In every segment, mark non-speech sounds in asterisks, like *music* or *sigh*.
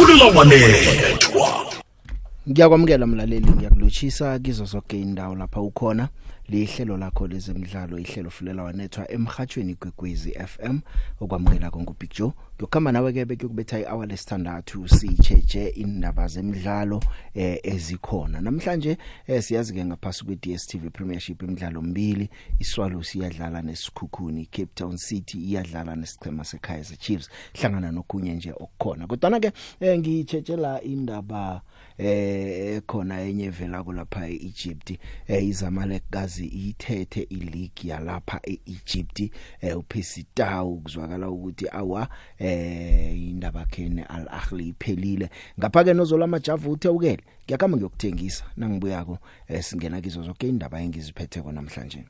fulela wanethwa Ngiyakwamukela mlaleli ngiyakulochisa kizo zonke indawo lapha ukhona. Lihlelo lakho lezemidlalo ihlelo fulela wanethwa emhathweni gwegwezi FM okwamukela konke Big Joe. Ngiyokhamba nawe ke bekubetha ihour lesithandathu sicheje indaba zemidlalo eh, ezikhona. Namhlanje eh, siyazi ke ngaphasi kwe DStv Premiership imidlalo mbili iswalo siyadlala nesikhukhuni Cape Town City iyadlala nesichema seKaizer Chiefs. Hlangana nokunye nje okukhona. Kodwa ke eh, ngichetshela indaba eh khona enye vela kulapha eEgypt. Eh izamalek gazi ithethe ileague yalapha eEgypt. Eh uPesitau kuzwakala ukuthi awa eh indaba kene Al Ahly iphelile. Ngapha ke nozola majavu uthewukele ngiyakhamba ngiyokuthengisa nangibuyako eh, singena kizo zonke indaba engiziphethe kona namhlanje.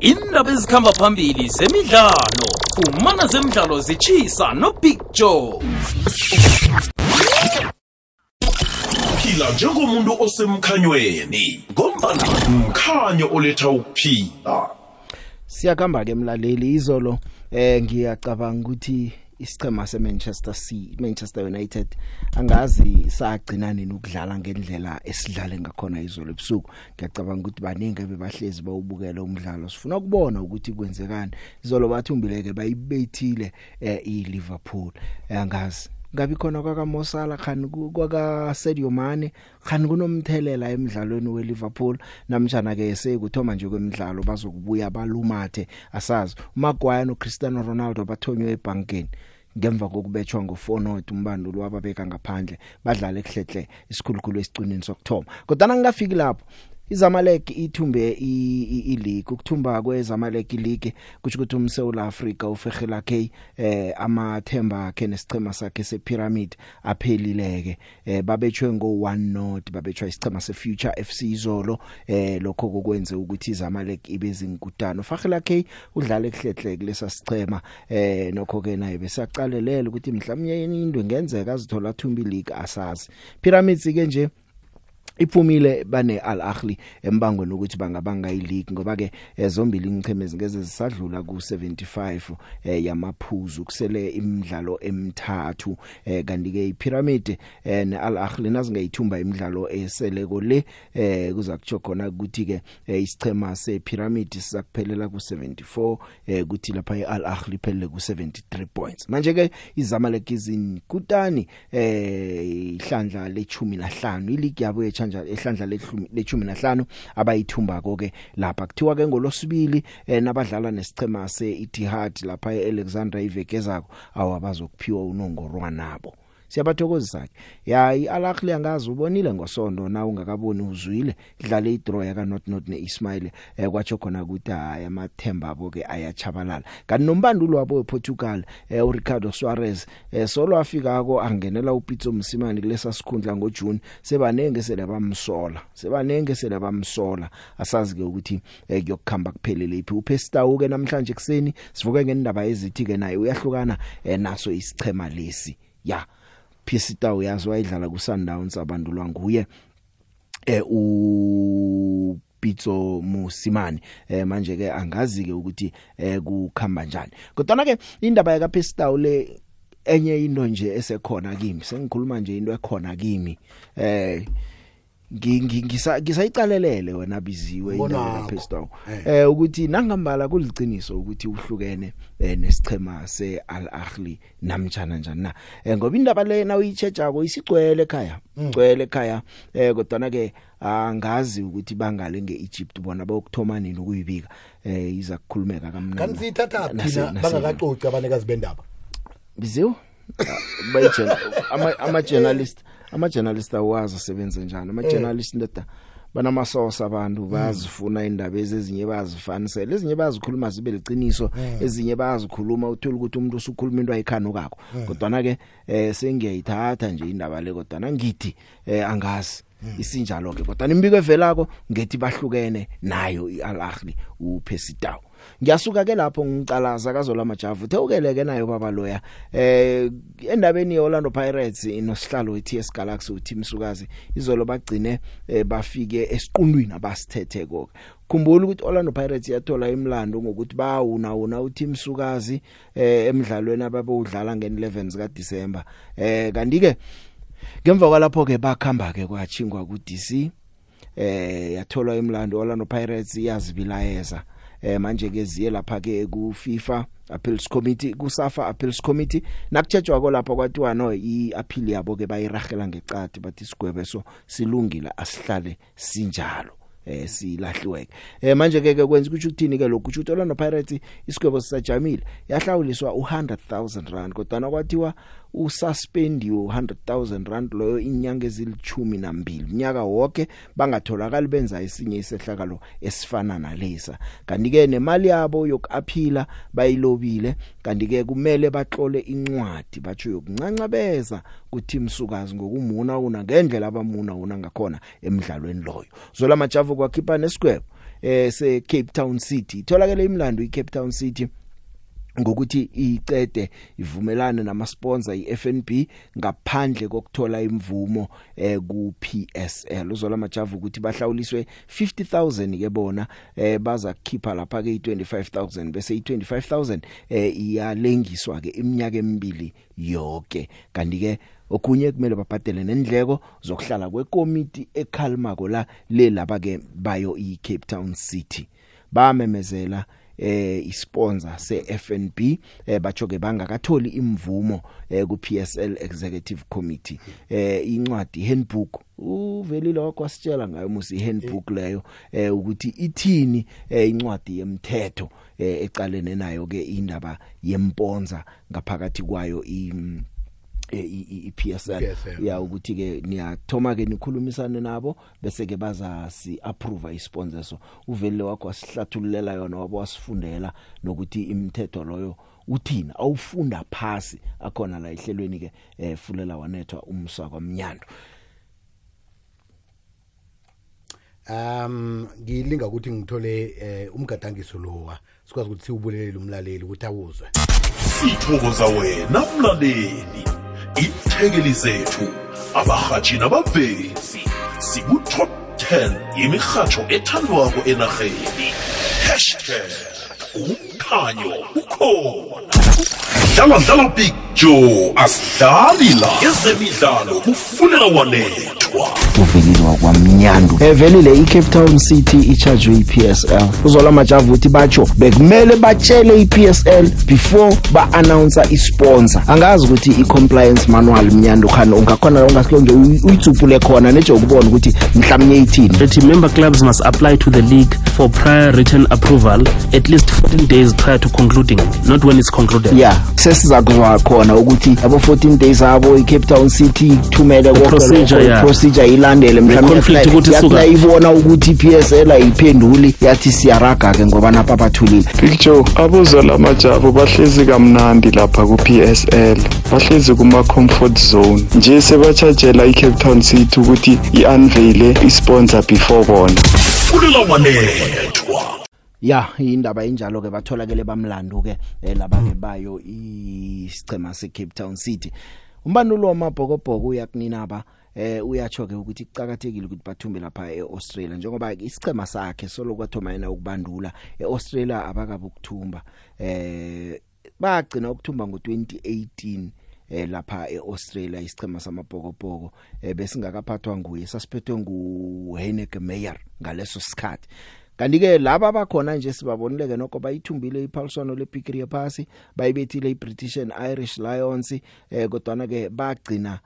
Indaba ezikhamba phambili zemidlalo fumana zemidlalo zitshisa nobig joe. Phila njengomuntu osemkhanyweni ngombana mkhanyo oletha ukuphila. Siyakhamba ke mlaleli izolo eh ngiyacabanga ukuthi isichema seManchester C Manchester United angazi sagcina nini ukudlala ngendlela esidlale ngakhona izolo ebusuku. Ngiyacabanga ukuthi baningi bebahlezi bawubukela umdlalo. Sifuna ukubona ukuthi kwenzekani. Izolo bathumbile bayibethile eh, iLiverpool. Eh, angazi ngabi khona kwaka Mosala khani ku- kwaka Sadio Mane khani kunomthelela emidlalweni weLiverpool. Namjana ke sekuthoma nje kwemidlalo bazokubuya balumathe asazi. uMaguire noCristiano Ronaldo bathonywe ebankeni ngemva kokubetshwa ngo4-0 umbandulo wababeka ngaphandle badlala ekuhlehle isikhulukhulu esiqinini sokthoma kodwa nangafiki lapho izamalek ithumbe i- i- ileague ukuthumba kwezamalek ileague kuthi ukuthi umseula Africa ufegela K eh amathemba akhe nesichema sakhe sepyramid aphelileke. Eh babetshwe ngo 1 not babetshwa isichema sefuture FC izolo eh lokho kokwenze ukuthi izamalek ibe zinkutano. Fagela K udlala ekuhlehle kulesa sichema eh nokho ke naye besaqalelela ukuthi mhlawumnye into ngenzeka azithola thumbi league asazi. Pyramids ke nje iphumile bane Al Ahly embangweni ukuthi bangabanga ileague ngoba ke eh, zombili ingchemezi ngeze zisadlula ku 75 eh, yamaphuzu kusele imidlalo emithathu eh, kanti ke iPyramid eh, ne Al Ahly nazingayithumba imidlalo eseleko le eh, kuza kutsho khona ukuthi ke eh, isichema sePyramid sizakuphelela ku 74 eh, kuthi lapha iAl Ahly iphelele ku 73 points. Manje ke izamalek izinkutani eh ihlandla le15 ileague yabo echanja ehlandla le15 abayithumba konke lapha. Kuthiwa ke ngolosibili eh, nabadlala nesichema seEtihad lapha eAlexandra iveke ezako awabazokuphiwa unongorwana nabo. Siyabathokozisa ke ya iAl-Ahly angazi ubonile ngosonto na ungakaboni uzwile? Idlale idraw yaka not not neIsmail eh, kwatsho khona ukuthi hayi amathemba abo ke ayachabalala kanti nombandulo wabo wePortugal eh, uRicardo Suarez eh, solo afika ko angenela uPitso Msimani kulesa sikhundla ngoJune sebanenge sele bamsola sebanenge sele bamsola. Asazi ke ukuthi eh, kuyokukhamba kuphelele iphi. uPestawu ke namhlanje kuseni sivuke ngendaba ezithi ke naye uyahlukana eh, naso isichema lesi. Ya Pisita uyazi wayidlala ku Sundowns abandulwa nguye eh u Pitso Musimani eh manje ke angazi ke ukuthi eh kukhamba njani. Kodwa ke indaba yaka Pisita le enye into nje esekhona kimi sengikhuluma nje into ekhona kimi eh ngisayicalelele wena biziwe indaba Bonako. kaPestal Eh. eh ukuthi nangambala kuliciniso ukuthi uhlukene eh, nesichema seAl Ahly namtjana njani na. Eh, ngoba indaba le na uyitshejako isicwele ekhaya icwele ekhaya. Eh kodwa ke angazi ukuthi bangale ngeEgypt bona bayokthoma nini ukuyibika. Eh iza kukhulumeka kamnandi. Kanti siyithatha Nase- thina nase- bangakacoci abanikazi bendaba. Biziwe? Bayijela ama ama journalist ama journalist awazi asebenza njani. Ama journalist ndoda banamasource abantu bazifuna indaba ezinye bazifanisela ezinye bazikhuluma zibe liciniso ezinye bazikhuluma uthola ukuthi umuntu usukhuluma into ayikhani ukakho kodwa na ke eh sengiyayithatha nje indaba le kodwa na ngithi eh angazi isinjalo ke kodwa imbiko evelako ngethi bahlukene nayo iAl Ahly uPesitaw ngiyasuka ke lapho ngicalaza kazola majavu thewukeleke nayo baba loya. Eh endabeni yeOrlando Pirates inosihlalo weTS Galaxy uTim Sukazi izolo bagcine eh, bafike esiqundwini abasithethe konke khumbula ukuthi Orlando Pirates yathola imlando ngokuthi bawuna una uTeam Sukazi eh emidlalweni ababewudlala nge11 zika December eh kanti ke ngemva kwalapho ke bakhamba ke kwachingwa ku DC eh yathola imlando Orlando Pirates yazibilayeza. Eh manje ke ziye lapha ke ku FIFA appeals committee ku SAFA appeals committee. Nakutshejwa ko lapha kwathiwa no iappeal yabo ke bayiragela ngecadi bathi sigwebe so silungile asihlale sinjalo. Eh silahliweke. Eh manje ke ke kwenza ukuthi uthini ke lokhu? Ukuthi Orlando Pirates isigwebo sisajamile yahlawuliswa u100000 rand kodwa kwathiwa ususpendiwe 100000 rand loyo inyanga ezilithumi nambili unyaka wonke bangatholakali benza esinye isehlakalo esifana nalesa. Kanti ke nemali yabo yokuaphila bayilobile kanti ke kumele baxole incwadi batsho yokuncancabeza kuTeam Sukazi ngokumuna una ngendlela abamuna una ngakhona emidlalweni loyo. Zola majavu kwakhipha nesigwebo eh se Cape Town City. Itholakele imlando iCape Town City. Ngokuthi icede ivumelane namasponsor iFNB ngaphandle kokuthola imvumo eh ku PSL uzola majavu ukuthi bahlawuliswe 50000 ke bona eh baza kukhipha lapha ke i25000 bese i25000 eh iyalengiswa ke iminyaka emibili yonke kanti ke okunye kumele babhadele nendleko zokuhlala kwekomiti ekhalmako la le laba ke bayo iCape Town City. Bamemezela eh isponsor seFNB eh batsho ke bangakatholi imvumo eh ku PSL Executive Committee. Eh incwadi handbook uvelile wakwasitshela ngayo musi handbook leyo eh ukuthi ithini eh incwadi yemthetho eh ecalene nayo ke indaba yemponza ngaphakathi kwayo i iPSL ya ukuthi ke niyathoma ke nikhulumisane nabo bese ke baza si approve isponsor. So uvele wakho asihlathululela yona wabo wasifundela nokuthi imithetho loyo uthina awufunda phasi akhona la ihlelweni ke eh fulela wanethwa umswa kwamnyando um ngilinga ukuthi ngithole eh, umgadangiso lowa. Sikwazi ukuthi siwubulelele umlaleli ukuthi awuzwe. Sithokoza wena mlaleli. Ithekeli zethu abahatshi nabavezi siku-top 10 imirhatsho ethandwako enarheni. Hashtag umkhanyo ukhona. Dlala dlala big joe asidlali la. Ezemidlalo kufuneka walethwa. Uvelile kwamnyandu evelile iCape Town City ichajwe i-psl uzola majava uthi batsho bekumele batshele i-psl before ba-announsa isponsor. Angazi ukuthi i-compliance manual mnyandu khani ungakhona ungasilonje uyitsupule khona neje ukubona ukuthi mhlawumnye ithini. Member clubs must apply to the league for prior written approval at least 14 days prior to concluding, not when it's concluded. yeah sesizakuzwa khona ukuthi abo 14 days abo iCape Town City thumele konke procedure, lokho, yeah. procedure ilandele conflict ukuthi yathi isuka- ibona ukuthi iPSL ayiphenduli yathi siyaraga ke ngoba napha bathulile Picture abuzala majabo bahlezi kamnandi lapha ku-PSL bahlezi kuma-comfort zone. Nje sebachajela i-Cape Town City ukuthi i-unveile i-sponsor before bona. Fulela wanethwa. Ya indaba injalo ke batholakele bamlando ke eh, laba ke bayo isicema seCape Town City. Umbandulo wamabhokobhoko uyakuninaba eh uyatsho ke ukuthi kucakathekile ukuthi bathumbe lapha eAustralia njengoba isicema sakhe solo kwathoma yena ukubandula eAustralia abakabe ukuthumba. Eh bagcina ukuthumba ngo2018 eh lapha eAustralia isicema samabhokobhoko eh besingakaphathwa nguye sasiphethwe nguHeineke Meyer ngaleso sikhathi. Kanti ke laba abakhona nje sibabonileke nokho bayithumbile iPaulson lePickery phasi bayibethile iBritish and Irish Lions eh kodwa ke bagcina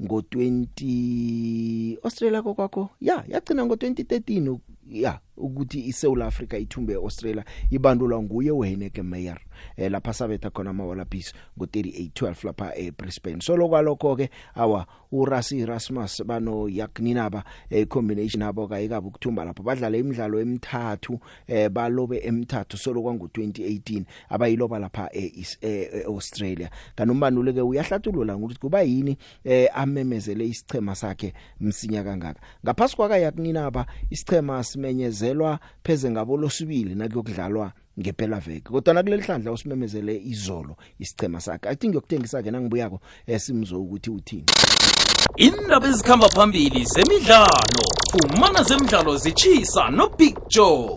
ngo20 Australia kokwakho ya yagcina ngo2013 ya ukuthi iSouth Africa ithumbe eAustralia ibandulwa nguye uHeineke Meyer eh lapha sabetha khona amaWallabes ngo3812 lapha eBrisbane. So lokwalokho ke awa uRasi Rasmus bano Yakninaba eh combination abo kayikabe ukuthumba lapho. Badlala imidlalo emithathu eh balobe emithathu. Solo kwangu 2018 abayiloba lapha eAustralia. Kanombanule ke uyahlathulula ukuthi kuba yini eh amemezele isichema sakhe msinya kangaka. Ngaphasi kwaka Yakninaba isichema simenyezelwa pheze ngabo losibili nakuyokudlalwa ngempela veke kodwa nakuleli hlandla usimemezele izolo isicema sakhe. I think yokuthengisa ke nangibuyako esimzo ukuthi uthini. Indaba ezikhamba phambili zemidlalo. Fumana zemidlalo zitshisa nobig joe.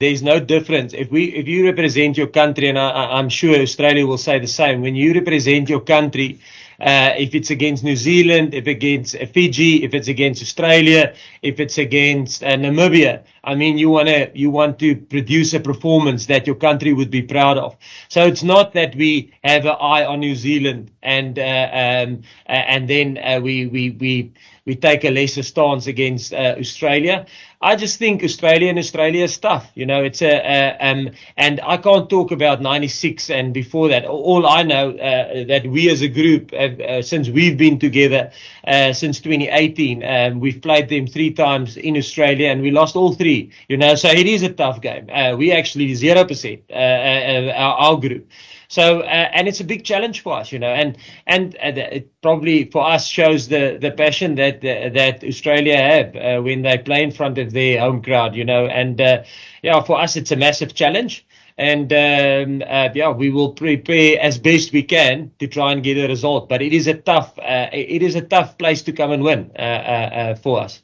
There's no difference. If we if you represent your country and I, I- I'm sure Australia will say the same when you represent your country uh, if it's against New Zealand if against uh, Fiji if it's against Australia if it's against uh, Namibia I mean you want to you want to produce a performance that your country would be proud of so it's not that we have an eye on New Zealand and uh, um, uh, and then we we we we take a lesser stance against Australia. I just think Australia and Australia is tough. You know, it's a, uh, um, and I can't talk about 96 and before that. All I know uh, that we as a group, have, uh, since we've been together uh, since 2018, um, we've played them three times in Australia and we lost all three. You know, so it is a tough game. Uh, we actually 0% uh, uh, uh, our, our group. So uh, and it's a big challenge for us, you know, and and uh, it probably for us shows the the passion that uh, that Australia have uh, when they play in front of their home crowd, you know, and yeah, for us it's a massive challenge, and um, uh, yeah, we will prepare as best we can to try and get a result, but it is a tough uh, it is a tough place to come and win uh, for us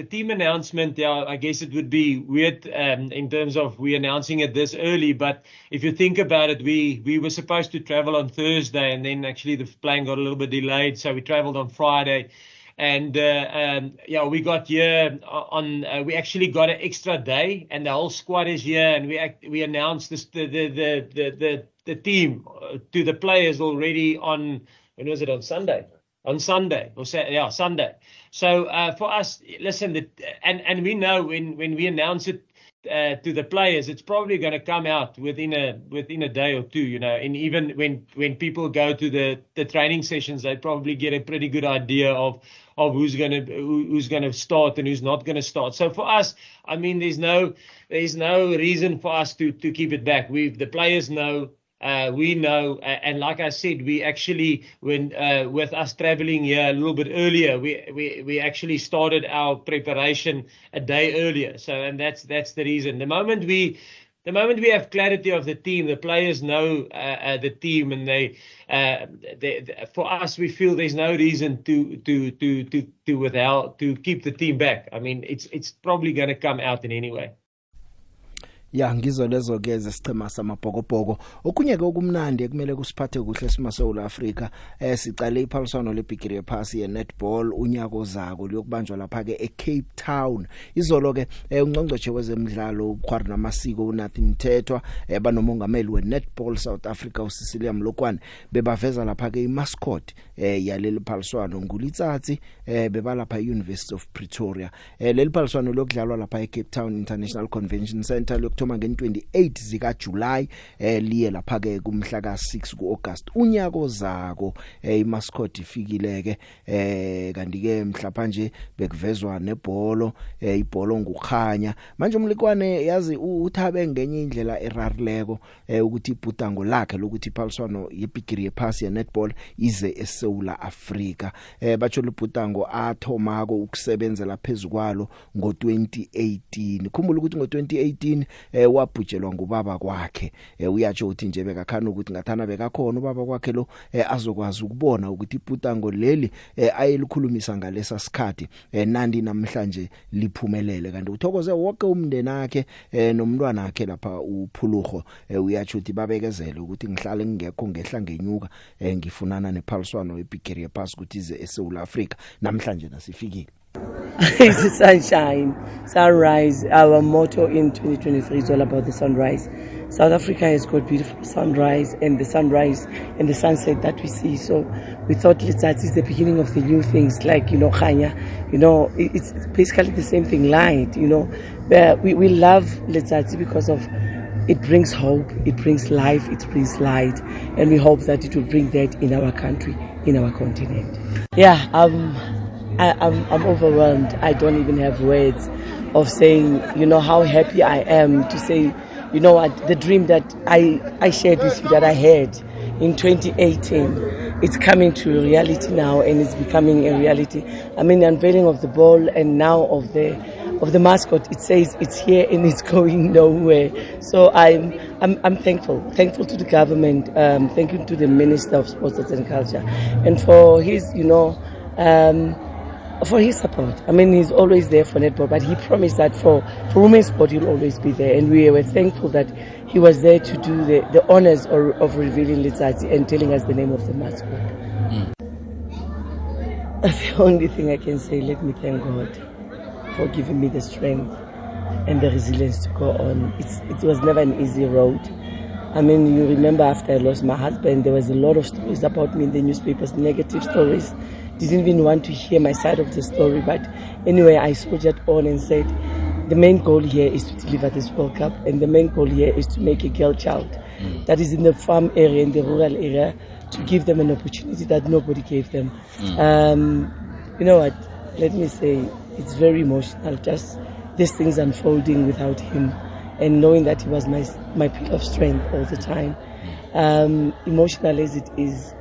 the team announcement, yeah, I guess it would be weird um, in terms of we announcing it this early. But if you think about it, we we were supposed to travel on Thursday, and then actually the plane got a little bit delayed, so we traveled on Friday. And uh, um, yeah, we got here on. Uh, we actually got an extra day, and the whole squad is here. And we act, we announced this the the the the the, the team uh, to the players already on when was it on Sunday? On Sunday or Sa- yeah Sunday. So uh, for us, listen, the, and and we know when when we announce it uh, to the players, it's probably going to come out within a within a day or two, you know. And even when when people go to the the training sessions, they probably get a pretty good idea of of who's going to who, who's going to start and who's not going to start. So for us, I mean, there's no there's no reason for us to to keep it back. We the players know uh, we know, uh, and like I said, we actually, when uh, with us traveling here a little bit earlier, we, we we actually started our preparation a day earlier. So, and that's that's the reason. The moment we the moment we have clarity of the team, the players know uh, uh, the team, and they, uh, they, they, for us, we feel there's no reason to to to to to withhold to keep the team back. I mean, it's it's probably going to come out in any way. Ya ngizo lezo ke zesichema samabhokobhoko. Okunye ke okumnandi ekumele kusiphathe kuhle sima South Africa eh sicale iphaliswano lebigiri yephasi ye netball unyako zako liyokubanjwa lapha ke eCape Town. Izolo ke eh, ungcongcoshe wezemidlalo ukhwari namasiko uNathi Mthethwa eh, banomongameli we netball South Africa uSicilia Mlokwane bebaveza lapha ke imascot eh yaleli phaliswano ngulitsatsi eh bebalapha eUniversity of Pretoria. Eh leli phaliswano lokudlalwa lapha eCape Town International Convention Center lokuthoma nge28 zika July eh liye lapha ke kumhla ka6 kuAugust. Unyako zako eh imascot ifikile ke eh kanti ke mhlapha nje bekuvezwa nebholo eh ibholo ngukhanya. Manje umlikwane yazi uthabe ngenye indlela erarileko eh ukuthi ibhudango lakhe lokuthi iphaliswano yebigiri yephasi ye netball ize eSouth Africa eh batsho libhudango athomako ukusebenzela phezukwalo ngo2018 khumbula ukuthi ngo2018 eh wabhujelwa ngubaba kwakhe. Eh uyatsho uthi nje bekakhana ukuthi ngathana bekakhona ubaba kwakhe lo eh, azokwazi ukubona ukuthi ibhudango leli eh, ayelikhulumisa ngalesa sikhathi eh, nandi namhlanje liphumelele. Kanti uthokoze wonke umndeni wakhe eh, nomntwana wakhe lapha uphulugo eh, uyatsho uthi babekezele ukuthi ngihlale ngekho ngehla ngenyuka eh, ngifunana nephaliswano ebigiri yephasi ukuthi ize eSouth Africa namhlanje nasifikile. *laughs* it's the sunshine, sunrise. Our motto in 2023 is all about the sunrise. South Africa has got beautiful sunrise and the sunrise and the sunset that we see. So we thought that is the beginning of the new things like, you know, Khanya. You know, it's basically the same thing, light, you know. We, we love Letsatsi because of it brings hope, it brings life, it brings light, and we hope that it will bring that in our country, in our continent. Yeah, um, I, I'm, I'm overwhelmed. I don't even have words of saying, you know, how happy I am to say, you know what, the dream that I, I shared with you that I had in 2018, it's coming to reality now and it's becoming a reality. I mean, the unveiling of the ball and now of the of the mascot, it says it's here and it's *laughs* going nowhere. So I'm I'm, I'm thankful, thankful to the government, um, thank you to the Minister of Sports and Culture, and for his, you know. Um, for his support. I mean, he's always there for netball, but he promised that for, for women's sport, he'll always be there. And we were thankful that he was there to do the, the honors of, of revealing Litsatsi and telling us the name of the mascot. Mm. *laughs* The only thing I can say, let me thank God for giving me the strength and the resilience to go on. It's, it was never an easy road. I mean, you remember after I lost my husband, there was a lot of stories about me in the newspapers, negative stories didn't even want to hear my side of the story. But anyway, I soldiered on and said, the main goal here is to deliver this World Cup, and the main goal here is to make a girl child mm. that is in the farm area, in the rural area, to give them an opportunity that nobody gave them. Mm. Um, you know what? Let me say, it's very emotional. Just these things unfolding without him, and knowing that he was my my pillar of strength all the time. Um, emotional as it is,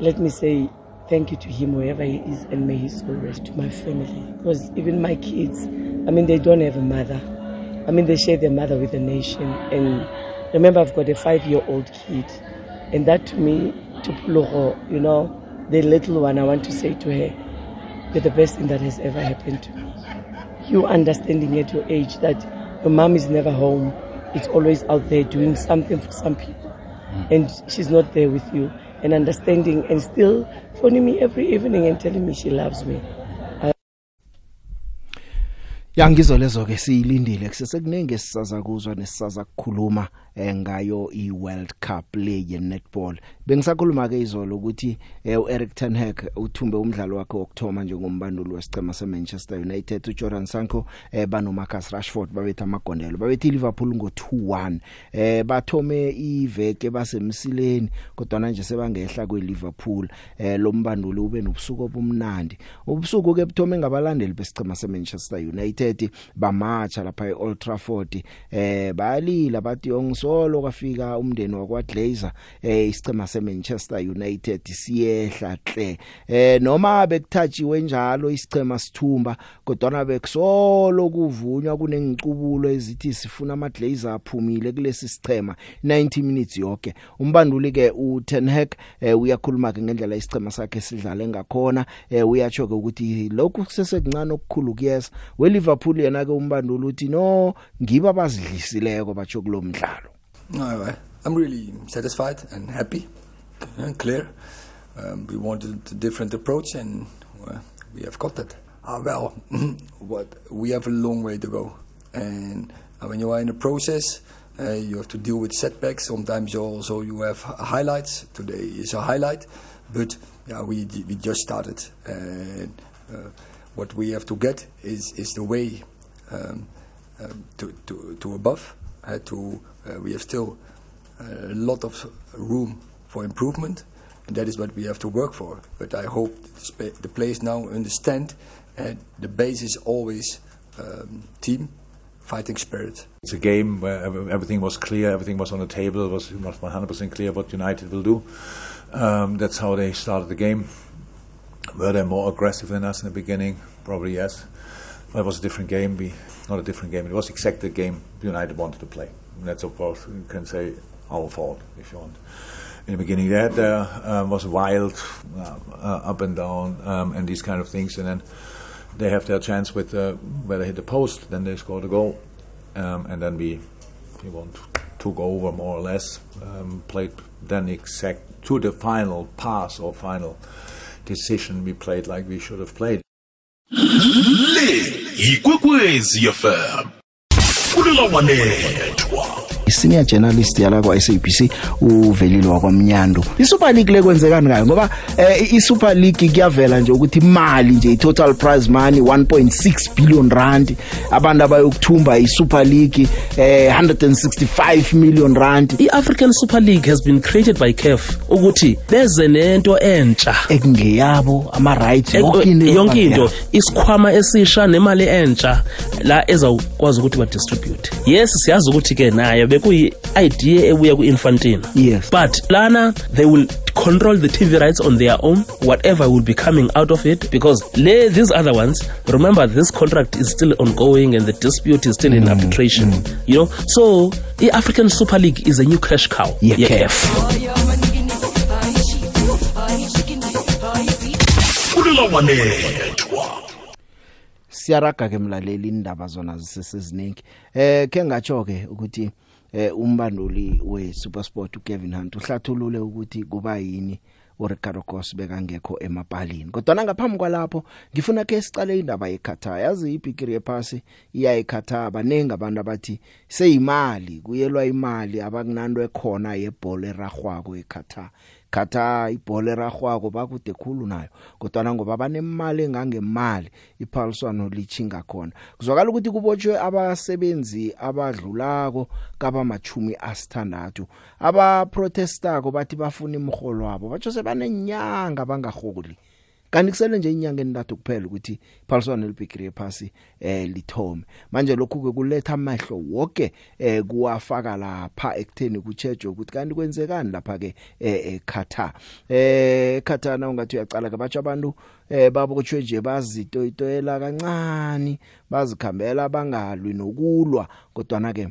let me say, thank you to him wherever he is and may his soul rest to my family. Because even my kids i mean they don't have a mother. I mean they share their mother with the nation. And remember i've got a five year old kid. And that to me to Puloro, you know the little one i want to say to her you're the best thing that has ever happened to me. You understanding at your age that your mom is never home. It's always out there doing something for some people. Mm. And she's not there with you and understanding and still phoning me every evening and telling me she loves me. Yangizo lezo ke siyilindile kusesekuningi esisaza kuzwa nesisaza kukhuluma eh, ngayo iWorld Cup le ye netball bengisakhuluma ke izolo ukuthi eh, uEric ten Hag uthumbe umdlalo wakhe wokthoma njengombanduli wesicema seManchester United. uJordan Sancho eh, bano Marcus Rashford babetha amagondelo. Babethi Liverpool ngo 2-1 eh bathome iveke basemsileni kodwa manje sebangehla kweLiverpool. Eh lo mbanduli ube nobusuku obumnandi. Ubusuku ke buthome ngabalandeli besicema seManchester United bamacha lapha eOld Trafford. Eh bayalila bathi ongisolo kwafika umndeni wakwa Glazer eh isicema seManchester United siyehla hle. Eh noma bekuthajiwe njalo isicema sithumba kodwa bekusolo kuvunywa kunengicubulo ezithi sifuna ama Glazer aphumile kulesi sicema 90 minutes yonke umbanduli ke uTen Hag eh, uyakhuluma ke ngendlela isicema sakhe sidlale ngakhona. Eh, uyatsho ke ukuthi lokhu kusesekuncane okukhulu kuyesa we Liverpool yena ke umbanduli uthi no ngiba bazidlisileko batsho kulomdlalo I'm really satisfied and happy and clear. Um, we wanted a different approach and uh, we have got that uh, well *laughs* what we have a long way to go. And uh, when you are in a process uh, you have to deal with setbacks. Sometimes you also you have highlights. Today is a highlight but yeah we we just started. And uh, what we have to get is is the way um, um, to, to to above uh, to uh, we have still a lot of room for improvement and that is what we have to work for but I hope the players now understand and the base is always um, team fighting spirit. It's a game where everything was clear, everything was on the table, it was 100% clear what United will do. Um, that's how they started the game. Were they more aggressive than us in the beginning? Probably yes. But it was a different game. We, not a different game. It was exactly the game United wanted to play. That's of course you can say our fault if you want. In the beginning, that there um, was wild, uh, uh, up and down, um, and these kind of things, and then they have their chance with uh, where they hit the post, then they score the goal, um, and then we we want took over more or less, um, played then exact to the final pass or final decision we played like we should have played. le yikwekwezi fm wanethwa senior journalist yala kwa SABC uvelile wakwamnyando. iSuper League lekwenzekani ngayo ngoba eh, iSuper League kuyavela nje ukuthi imali nje total prize money 1.6 billion rand. Abantu abayokuthumba iSuper League eh, 165 million rand. iAfrican Super League has been created by CAF ukuthi beze nento entsha. Ekungeyabo ama rights yonke into. Isikhwama esisha nemali entsha la ezawukwazi ukuthi ba distribute yes siyazi ukuthi ke naye bekuyi idea ebuya ku-infantino yes. But lana they will control the tv rights on their own whatever will be coming out of it because le, these other ones remember this contract is still ongoing and the dispute is still in arbitration you know? So i-african super league is a new cash cow Ye-CAF. siyaraga ke mlaleli indaba zona ziseseziningi eh ke ngatsho ke ukuthi eh umbanduli we SuperSport uKevin Hunt uhlathulule ukuthi kuba yini uRicardo Goss bekangekho emapalini. Kodwa ngaphambi kwalapho ngifuna ke sicale indaba yeQatar yazi ibhigiri yephasi iya eQatar banengi abantu abathi seyimali kuyelwa imali abakunanto ekhona yebhola eragwako eQatar Qatar ibhola eragwako bakude khulu nayo kodwa ngoba banemali engangemali iphaliswano lichinga khona. Kuzwakala ukuthi kubotshwe abasebenzi abadlulako kaba machumi asithandathu aba protestako bathi bafuna imholo wabo batsho sebanenyanga bangaholi kanti kusele nje inyanga entathu kuphela ukuthi iphaliswano elibhigiri yephasi eh lithome. Manje lokhu ke kuletha amehlo wonke eh kuwafaka lapha ekutheni kuchejo ukuthi kanti kwenzekani lapha ke eh eQatar eh eQatar na ungathi uyacala ke batsho abantu eh babotshwe nje bazitoyitoyela kancane bazikhambela bangalwi nokulwa kodwa na ke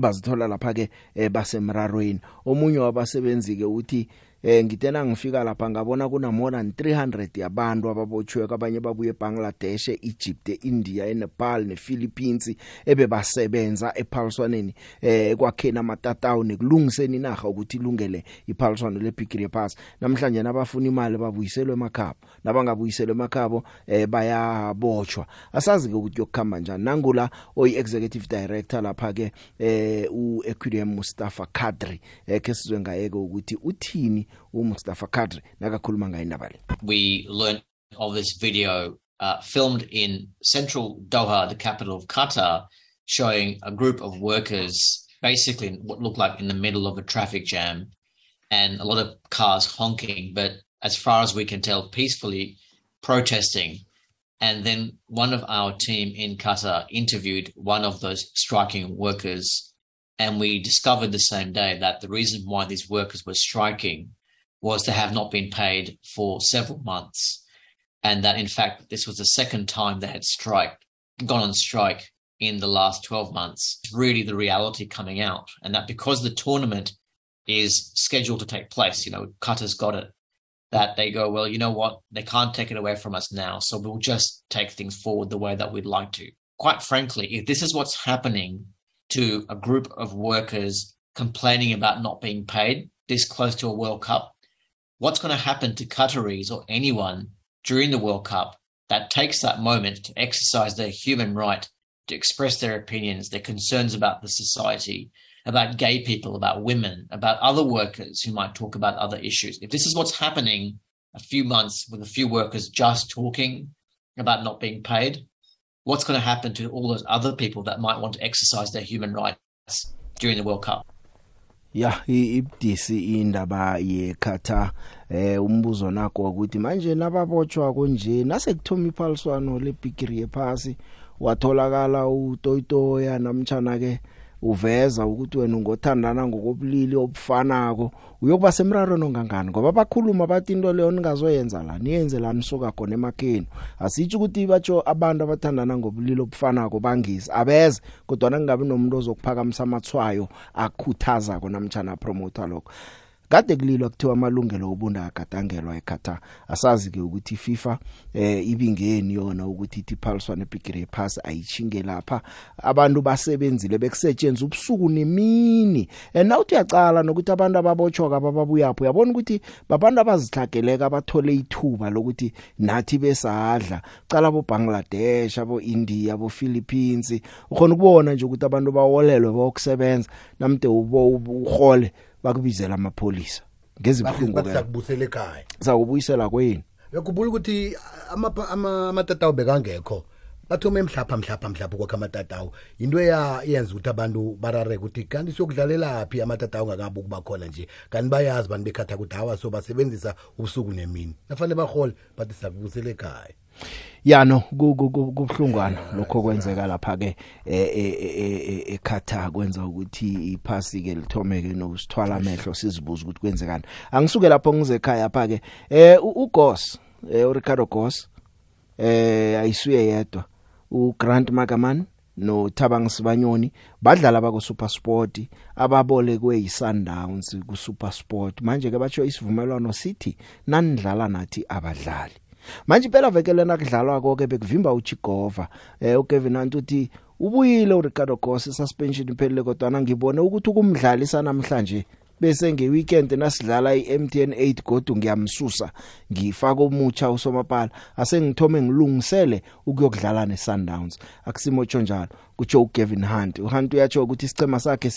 bazithola lapha ke eh, basemrarweni. Omunye wabasebenzi ke uthi eh ngitena ngifika lapha ngabona kuna more than 300 yabantu ababotshwe abanye babuye eBangladesh, eEgypt, eIndia, eNepal nePhilippines ebe basebenza ephaliswaneni. Eh kwakhena amatatawu nekulungiseni inaga ukuthi ilungele iphaliswano leBigiri Pass namhlanje nabafuna imali babuyiselwe emakhabo nabangabuyiselwe emakhabo eh bayabotshwa asazi ke ukuthi yokukhamba njani. Nangula oyi executive director lapha ke eh uEquidem Mustafa Kadri eh ke sizwe ngayeke ukuthi uthini uMustafa ngayo we learned of this video uh, filmed in central Doha, the capital of Qatar, showing a group of workers basically what looked like in the middle of a traffic jam and a lot of cars honking, but as far as we can tell, peacefully protesting. And then one of our team in Qatar interviewed one of those striking workers. And we discovered the same day that the reason why these workers were striking was to have not been paid for several months. And that in fact, this was the second time they had strike, gone on strike in the last 12 months. It's really the reality coming out. And that because the tournament is scheduled to take place, you know, Qatar's got it, that they go, well, you know what? They can't take it away from us now. So we'll just take things forward the way that we'd like to. Quite frankly, if this is what's happening to a group of workers complaining about not being paid this close to a World Cup, what's going to happen to Qataris or anyone during the World Cup that takes that moment to exercise their human right to express their opinions, their concerns about the society, about gay people, about women, about other workers who might talk about other issues. If this is what's happening a few months with a few workers just talking about not being paid, what's going to happen to all those other people that might want to exercise their human rights during the World Cup? Ya ibdisi indaba yeKatar eh umbuzo nako ukuthi manje nababotshwa konje nasekuthoma iphaliswano lebigiri yephasi watholakala utoyitoya namtjana ke uveza ukuthi wena ngothandana ngokobulili obufanako. Uyokuba semrarweni ongangani ngoba bakhuluma bathi into leyo ningazoyenza la niyenze la nisuka khona emakheni asitsho ukuthi batsho abantu abathandana ngobulili obufanako bangisi abeze kodwa nangabe nomuntu ozokuphakamisa amathwayo akhuthazako namtjana promoter lokho. Kade kulilwa kuthiwa amalungelo obuntu agadangelwa eQatar asazi ke ukuthi FIFA eh ibingeni yona ukuthi ithi phaliswana ebigiri pass ayichinge lapha. Abantu basebenzile bekusetshenzwa ubusuku nemini. And now uyacala nokuthi abantu ababotshwa kababuyapho uyabona ukuthi babantu abazithageleka abathole ithuba lokuthi nathi besadla. Cala bo Bangladesh abo India abo Philippines ukhona ukubona nje ukuthi abantu bawolelwe bayokusebenza namde ubo uhole bakubizela amapholisa ngezibhlungu ke sakubusela ekhaya. Sakubuyisela kweni bekubula ukuthi amatatawu bekangekho. Bathome mhlapha mhlapha mhlapha kwakha amatatawu into eya- eyenza ukuthi abantu barareke ukuthi kanti siyokudlalela phi amatatawu ngakabi ukuba khona nje? Kanti bayazi bantu bekhatha ukuthi hawa so basebenzisa ubusuku nemini. Nafanele bahole bathi sakubusele ekhaya. Yano kubuhlungwana lokho kwenzeka lapha ke eKatar kwenza ukuthi iphasi ke lithome ke nokusithwala amehlo sizibuza ukuthi kwenzekani. Angisuke lapho ngize ekhaya pha ke eh uGos eh uRicardo Gos eh ayisuye yedwa. uGrant Magaman no Thabang Sibanyoni badlala bako SuperSport ababolekwe yiSundowns ku SuperSport manje ke batsho isivumelwano sithi nanidlala nathi abadlali. Manje phela veke lena kudlalwa konke bekuvimba uChigova eh uKevin Hunt uthi ubuyile uRicardo Goss suspension iphelele kodwa ngibone ukuthi ukumdlali sanamhlanje bese ngeweekend nasidlala iMTN 8 godu ngiyamsusa ngifaka usomapala ngilungisele neSundowns Hunt uHunt ukuthi isicema sakhe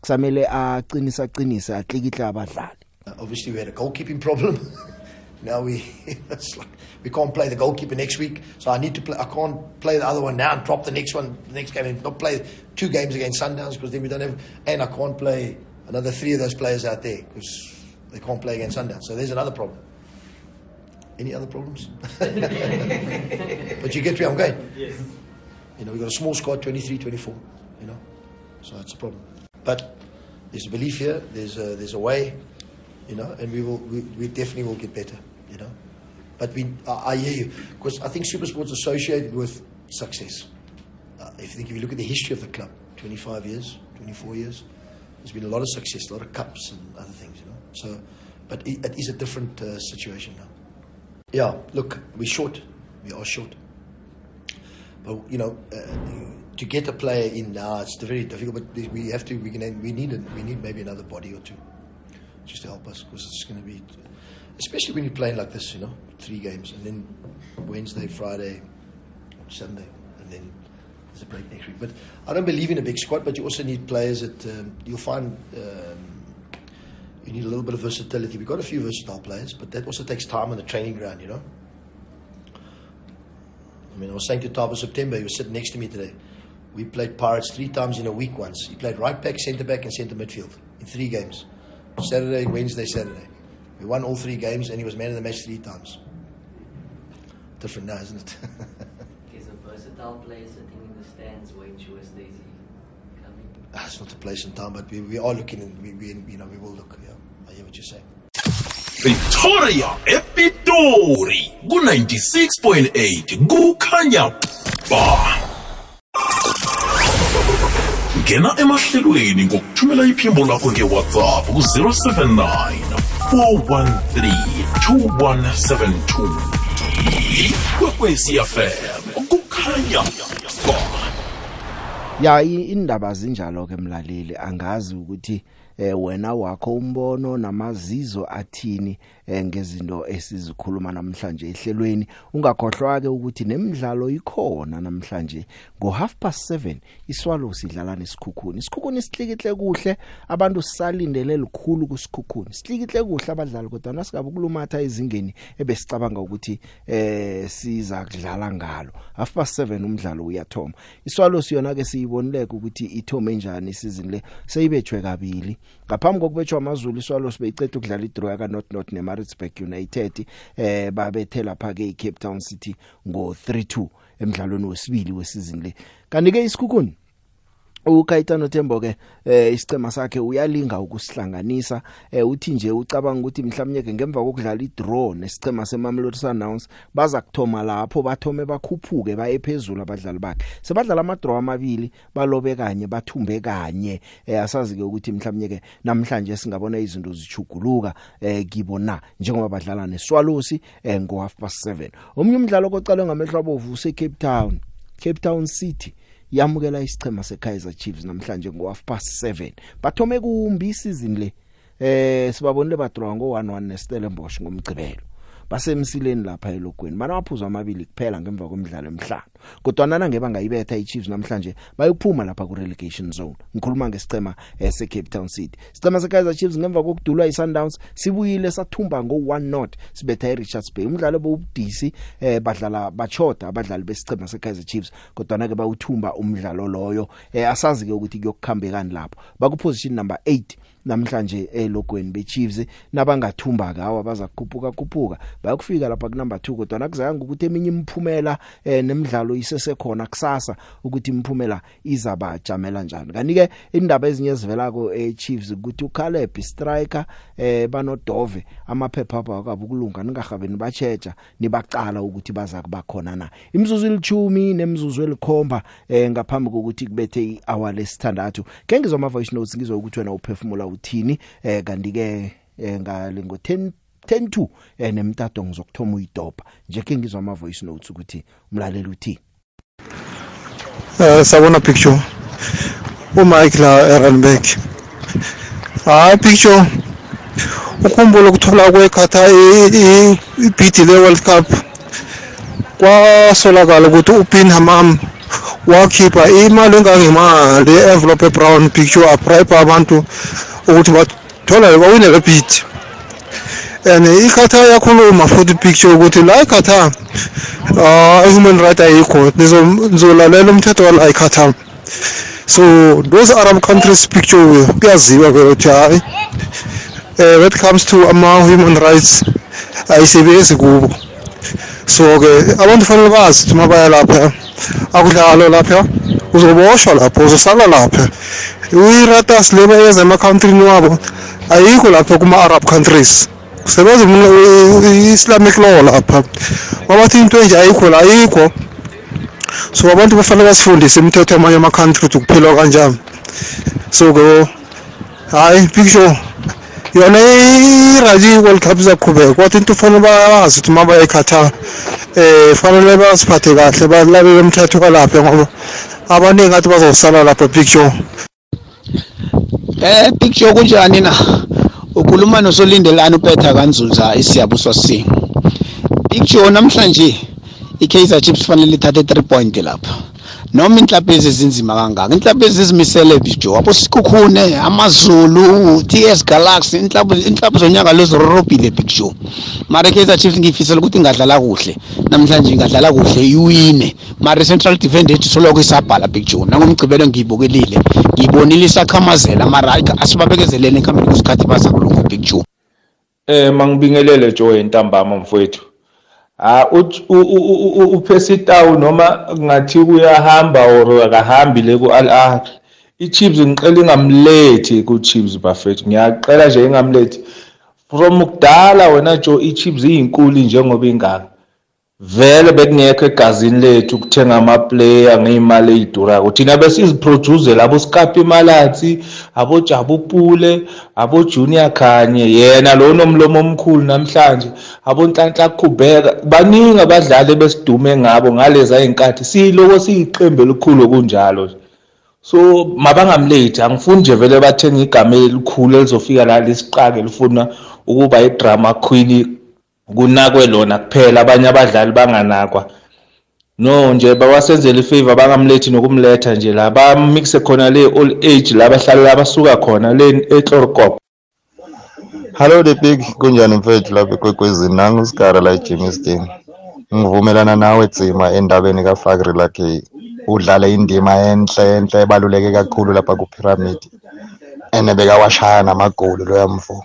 kusamele aqinisa atlikihla abadlali uh, Obviously, we had a goalkeeping problem. *laughs* now we *laughs* it's like we can't play the goalkeeper next week, so I need to play. I can't play the other one now and drop the next one, the next game, and not play two games against Sundowns because then we don't have. And I can't play another three of those players out there because they can't play against Sundowns. So there's another problem. Any other problems? *laughs* but you get where I'm going. Yes. You know, we've got a small squad, 23, 24, you know, so that's a problem. But there's a belief here, there's a, there's a way, you know, and we will, we, we definitely will get better, you know. But we, I, I hear you, because I think super sports associated with success. Uh, if you think, if you look at the history of the club, 25 years, 24 years, there's been a lot of success, a lot of cups and other things, you know. So, but it, it is a different uh, situation now. Yeah, look, we're short. We are short. But you know, uh, to get a player in now, it's very difficult. But we have to. We can. We need. We need maybe another body or two, just to help us, because it's going to be, especially when you're playing like this. You know, three games, and then Wednesday, Friday, Sunday, and then there's a break next week. But I don't believe in a big squad. But you also need players that um, you'll find. Um, you need a little bit of versatility. We've got a few versatile players, but that also takes time on the training ground, you know. I mean, I was saying to Tabo September, he was sitting next to me today. We played Pirates three times in a week once. He played right back, centre back, and centre midfield in three games Saturday, Wednesday, Saturday. We won all three games, and he was man of the match three times. Different now, isn't it? *laughs* There's a versatile player sitting in the stands to us, Daisy. Coming. It's not the place and time, but we, we are looking, and we, we, you know, we will look. Yeah, I hear what you're saying. Victoria Epitori ku96.8 kukhanya ba Ngena emahlelweni ngokuthumela iphimbo lakho ngeWhatsApp ku 079 413 2172 Ikwekwezi FM kukhanya ba ya i- indaba zinjalo ke mlaleli. Angazi ukuthi eh wena wakho umbono namazizo athini eh, ngezinto esizikhuluma namhlanje ehlelweni. Ungakhohlwa ke ukuthi nemidlalo ikhona namhlanje. Ngo half past 7 iswalo sidlala nesikhukhuni. Isikhukhuni sihlikihle kuhle abantu sisalindele likhulu kusikhukhuni. Sihlikihle kuhle abadlali kodwa nasingabe kulumatha izingeni ebesicabanga ukuthi eh siza kudlala ngalo. Half past 7 umdlalo uyathoma. Iswalo siyona ke siyibonile ukuthi ithome njani isizini le seyibetshwe kabili. Ngaphambi kokubetshwa amazulu iswalo sibeyiceda ukudlala idraw yaka North North neMaritzburg United eh babethela phake iCape Town City ngo 3-2 emidlalweni wesibili wesizini le. Kanti ke isikhukhuni? uKaitano Thembo ke eh isicema sakhe uyalinga ukusihlanganisa eh uthi nje ucabanga ukuthi mhlawumnye ke ngemva kokudlala idraw nesicema seMamelodi Sundowns baza kuthoma lapho bathome bakhuphuke baye phezulu abadlali bakhe. Sebadlala amadraw amabili balobe kanye bathumbe kanye. Eh asazi ke ukuthi mhlawumnye ke namhlanje singabona izinto zichuguluka eh kibona njengoba badlala neSwalosi eh ngo half past 7 omunye umdlalo oqalwe ngamehlo abovu use Cape Town Cape Town City. Yamukela isichema seKaizer Chiefs namhlanje ngo half past 7 bathome kumbi isizini le. Eh sibabonile badraw ngo 1-1 neStellenbosch ngomgcibelo. Basemsileni lapha elogweni banamaphuzu amabili kuphela ngemva komdlalo emhlanu kodwa nana ngeba ngayibetha iChiefs namhlanje bayokuphuma lapha ku relegation zone. Ngikhuluma ngesicema eh, se Cape Town City. Isicema se Kaizer Chiefs ngemva kokudulwa iSundowns sibuyile sathumba ngo 1 not sibetha iRichards Bay. Umdlalo bowubudisi eh badlala bachoda abadlali besicema se Kaizer Chiefs kodwa na ke bawuthumba umdlalo loyo. Eh asazi ke ukuthi kuyokukhambekani lapho. Bakuposition number 8 namhlanje elogweni beChiefs nabangathumba kawa baza kukhuphuka khuphuka bayakufika lapha ku number 2 kodwa nakuzayanga ukuthi eminye imphumela eh nemidlalo isesekhona kusasa ukuthi imphumela izaba jamela njani. Kanike indaba ezinye ezivelako eChiefs ukuthi uCaleb striker eh banodove amaphepha apha akabe ukulunga ningahabeni bachecha nibaqala ukuthi baza kuba khona na imzuzu ilithumi nemzuzu elikhomba eh ngaphambi kokuthi kubethe ihour lesithandathu. Ke ngizwa ama voice notes ngizwa ukuthi wena uphefumula uthini? Eh kanti ke eh, ngale ngo 10 10 eh nemtato ngizokthoma uyidobha. Nje ke ngizwa ama voice notes ukuthi umlaleli uthini Eh sabona picture. uMike la eRandburg. Hayi picture. Ukhumbula ukuthola kwekhatha ibhidi le-World Cup. Kwasolakala ukuthi upin hamam wakhipha imali engangemali i-envelope ebrown picture abribe abantu. Bathola bawine le bhidi and ikhatha yakhuluma futhi picture ukuthi la ikhatha uh, human right ayikho nizolalela umthetho wala ikhatha so those arab countries picture kuyaziwa ke ukuthi hayi eh when it comes to ama human rights ayisebenzi kubo so ke abantu fanele bazi ukuthi mabaya lapha akudlalo lapha uzoboshwa lapho uzosala lapha uyiratas leba yeza ema-countrini wabo. Ayikho lapha kuma-arab countries. Kusebenza i-islamic law lapha. Mabathi into enje ayikho la ayikho. So abantu bafanele basifundise imithetho yamanye ama-country ukuthi kuphilwa kanjani. So ke hayi picture. Yona i-right i-world cup izaqhubeka. Kodwa into fanele bayazi ukuthi uma bayayikhathala eh fanele basiphathe kahle balalele umthetho kalapha ngoba abaningi athi bazosala lapha picture. Eh picture kunjani na? Ukhuluma nosolindelana upetha kanzunza isiyabuswa sing picture namhlanje i-Kaizer Chiefs fanele ithathe 3 point lapha. Noma inhlapho ezinzima kangaka inhlapho ezizimisele bijo abo sikhukhune amazulu TS Galaxy inhlapho zonyaka lezorobhile big show. Mara Kaizer Chiefs ngifisela ukuthi ingadlala kuhle namhlanje ingadlala kuhle iwine. Mara central defense yethu soloko isabhala show nangomgcibelo ngiyibukelile ngiyibonile isakhamazela. Mara asibabekezelene ekuhambeni kwesikhathi baza kulunga show. Eh mangibingelele Joe entambama mfowethu. Ah uPesitawu noma ngathi uyahamba or akahambi le ku Al Ahly. iChiefs ngiqela ingamlethi kuChiefs bafethu. Ngiyaqela nje ingamlethi. From kudala wena Joe iChiefs iyinkulu njengoba ingaka. Vele bekungekho egazini lethu ukuthenga ama-player ngey'mali ey'durako. Thina besiziproducele abo-Scapi Malathi abo-Jabu Pule abo-Junior Khanye yena lo nomlomo omkhulu namhlanje abo-Nhlanhla Qhubeka baningi abadlali ebesidume ngabo ngaleza y'nkathi siyiloko siyiqembu elikhulu kunjalo so mabangamlethi angifuni nje vele bathenga igama elikhulu elizofika la lisiqake lifuna ukuba i-drama queen kunakwe lona kuphela abanye abadlali banganakwa. No nje bawasenzele ifavor bangamlethi nokumletha nje la bamixe khona le old age la bahlala abasuka khona le eTlorkop Hello the big kunjani mfethu lapha ekwekwezini nangu usigara la eJemiston ngivumelana nawe Tsima endabeni kaFakri lakhe udlala indima enhle enhle ebaluleke kakhulu lapha kuPyramid ene bekawashaya namagoli loya mfo.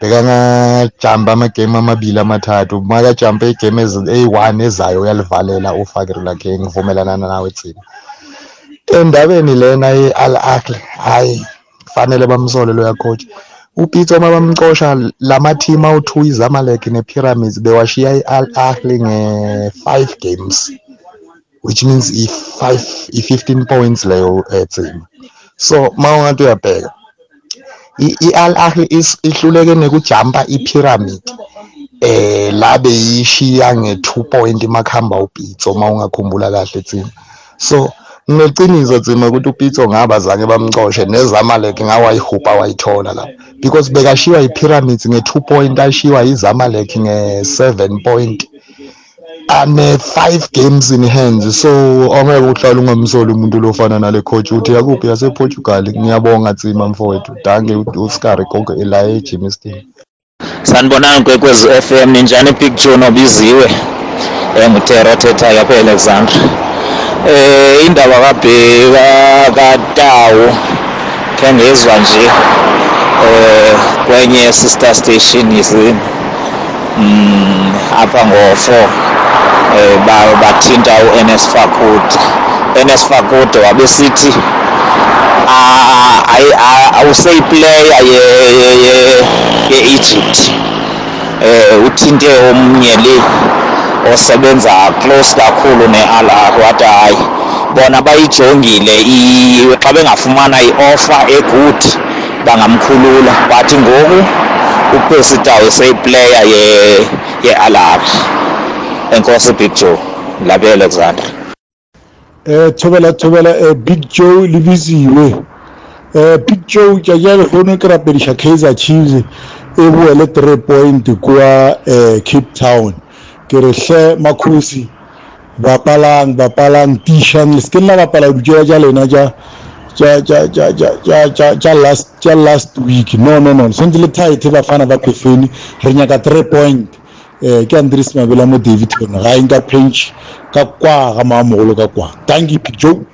Bekangajampa amagame amabili amathathu. Makajampe igame eyi-one ezayo uyalivalela uFakri lakhe ngivumelana nawe Tsima endabeni lena ye-Al Ahly hayi kufanele bamsole loya coach. Upitso uma bamcosha lama-team awu-two izamalek ne-pyramids bewashiya i-Al Ahly nge-five games which means i-five i-fifteen points leyo etsima so ma ungathi uyabheka i-Al Ahly ihluleke nekujampa i-pyramid eh la beyishiya nge-two point makuhamba upitso ma ungakhumbula kahle tsima so ngineciniso tsima ukuthi upitso ngaba zange bamcoshe nezamalek ngawayihupa wayithola la. Because bekashiwa i-pyramids nge-two point ashiwa izamalek nge-seven point. I'm uh, five games in hands so ongeke uhlale ungamsoli umuntu lofana nale coach uthi yakuphi yasePortugal? Ngiyabonga tsima mfowethu. Dange uScari konke ela eGimston Sanibonani kwekwezi FM ninjani Big John obiziwe eh ngutero thetha yapha Alexandra eh indaba kabheka katawo kengezwe nje eh kwenye sister station yisini mm apha ngo 4 um bathinta u-ns fakude ns fakude wabesithi awuseyiplayer ye-egypt um eh, uthinte omnye le osebenza close kakhulu ne-al wathi hayi bona bayijongile. Xa bengafumana i-offer egood bangamkhulula. Wathi ngoku upesitayo seyiplayer ye-alabi ye enkosi big joe lapha e-alexandra um eh, thobela thobela eh, um big joe le bitsiwe um eh, big joe tjajale gono ke rapediša kaizer chiefs e boele three point kua um cape town. Ke re hle makhosi bapalang bapalang tišang le se ke nna bapala dikela tja lena tja tja last week. No no no sentse le tight bafana ba khofeni re nyaka three point. um ke andres mabela mo davidton ga eng ka pranch ka kwa ga maamogolo ka kwa. Tanki picjo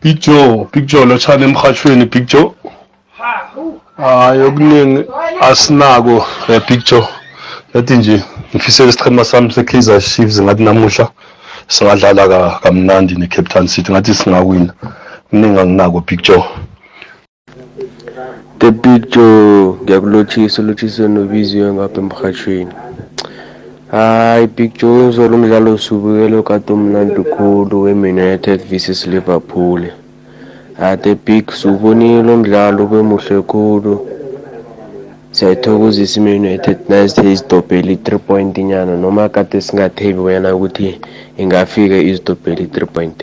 picjo picjo lotshane emhathweni picjo hayi okuningi asinako um eh, picjo yathi nje ngifisele isichema sami se-kaizer chiefs ngathi namuhla singadlala kamnandi ne-cape town city ngathi singawina kuningi anginako picture Tepicho ngiyakulotshisa ulotshise nobiziwe ngapha emhathweni hayi pictures lo mdlalo usubukele kade umnandi khulu we-united versus liverpool. Ate big subonile lo mdlalo bemuhle khulu. Siyayithokozisa i-united nazithe izidobhele i-three point nyana. Noma kade singathebi wena ukuthi ingafika izidobhele i-three point.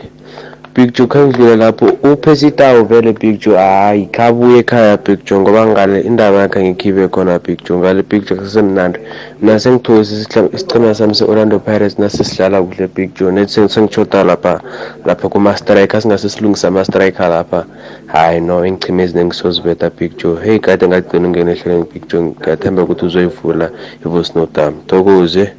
Bhekjo khangidlula lapho. Uphethe itawu vele Bhekjo hayi khabuye ekhaya Bhekjo ngoba ngale indaba yakhe ngikhibe khona Bhekjo ngale Bhekjo kusemnandi. Mina sengithokozisa isichema sami se-Orlando Pirates nasisidlala kuhle Bhekjo nethi sengichoda lapha lapha kuma striker singasesilungisa ama striker lapha. Hayi no ingichimezi nengisozibetha Bhekjo hey kade ngagcina ungena ehlelweni Bhekjo ngiyathemba ukuthi uzoyivula ivosi nodam thokoze.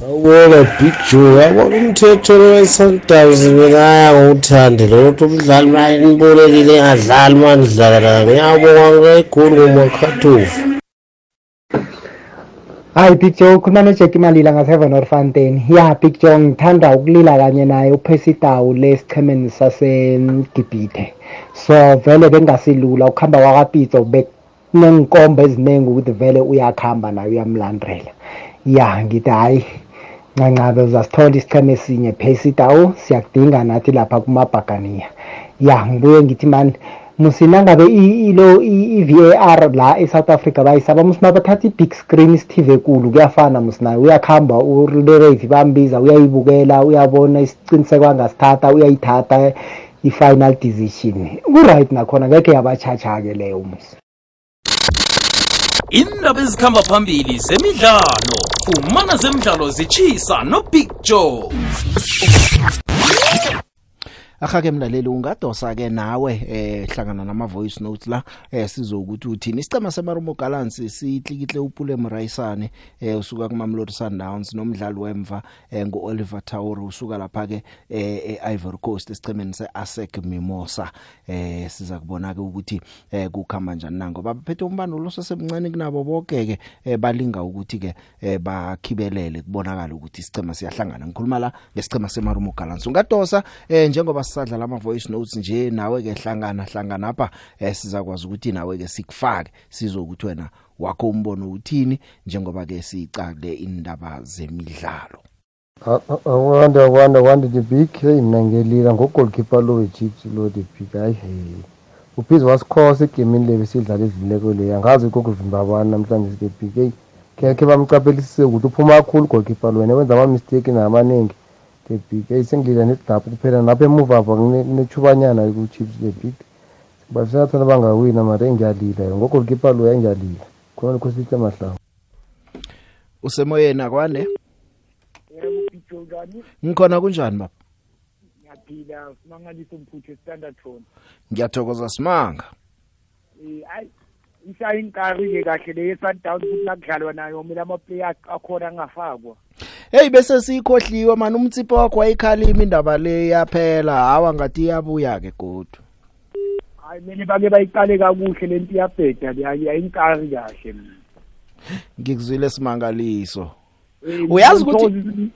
Awubona Big Joe yabona umthetho lo we-Sundowns bekaya ngokuthande lo ukuthi umdlali manje nibolekile engadlali manje dlala la ngiyabonga kakhulu ngomakhathofu hayi big joe ukhuluma nojack malila ngaseven orfontein ya big joe ngithanda ukulila kanye naye uphesitawu lesichemeni sasegibhithe so vele bengasilula ukuhamba kwakapitso bekunenkombo eziningi ukuthi vele uyakuhamba naye uyamlandrela ya ngithi hhayi ncancabe uzasithola isicheme esinye phesitawu siyakudinga nathi lapha kumabhaganiya ya ngibuye ngithi mani musinangabe i- ilo i- i-var la e-south africa bayisaba musima bathatha i-big screen steve ekulu kuyafana musinayo uyakuhamba urefi bambiza uyayibukela uyabona isiqiniseko angasithatha uyayithatha i-final decision. Ku-right nakhona ngekhe yabatshatsha-ke leyo musi. Indaba ezikhamba phambili zemidlalo. Fumana zemidlalo zitshisa nobig joe Akake mlaleli ungadosa ke nawe eh hlangana nama voice notes la eh sizokuthi uthini? Isicema semarumo Gallants sihlikihle uPule Mrayisane eh usuka kuMamelodi Sundowns nomdlali wemva eh nguOliver Tauro usuka lapha ke eh eIvory Coast esicemeni seASEC Mimosa. Eh siza kubona ke ukuthi eh kukhamba njani nango. Baphethe umbano losesemncane kunabo bonke ke eh, balinga ukuthi ke eh, bakhibelele kubonakala ukuthi isicema siyahlangana. Ngikhuluma la ngesicema semarumo Gallants ungadosa eh njengoba sisadlala ama voice notes nje nawe ke hlangana hlangana apha eh, sizakwazi ukuthi nawe ke sikufake sizokuthi wena wakho umbono uthini njengoba ke sicale indaba zemidlalo. Awanda wanda wanda the big hey mina ngelila ngogolkeeper lo wechiefs lo the big hayi hey uphize wasikhosa egemini lebe sidlala evileko le angazi kokuvimba abantu namhlanje the big hey kekhe bamcapelisise ukuthi uphuma kakhulu golkeeper lo wena wenza ama-mistake namaningi. the big eyi sengidlile nesidlapha kuphela napha emuvapha kunetshubanyana ku-chips the big basenathanda bangawina mara engiyalila ngoko likipa loya engiyalila khona likhosithe mahlangu usemoyeni akwane ngikhona kunjani baba? Ngiyaphila simangaliso mphuthu standard phone ngiyathokoza simanga. Eh hayi isayinkarike kahle le sundowns futhi nakudlalwa nayo mina ama players akhona angafakwa. Hey bese siyikhohliwe man umtsipho wakho wayikhalima indaba le yaphela. Hawa ngathi iyabuya ke godu. Hayi mina bake bayiqale kakuhle lento iyabheda le ayinkari kahle mina ngikuzwile simangaliso Eh, uyazi ukuthi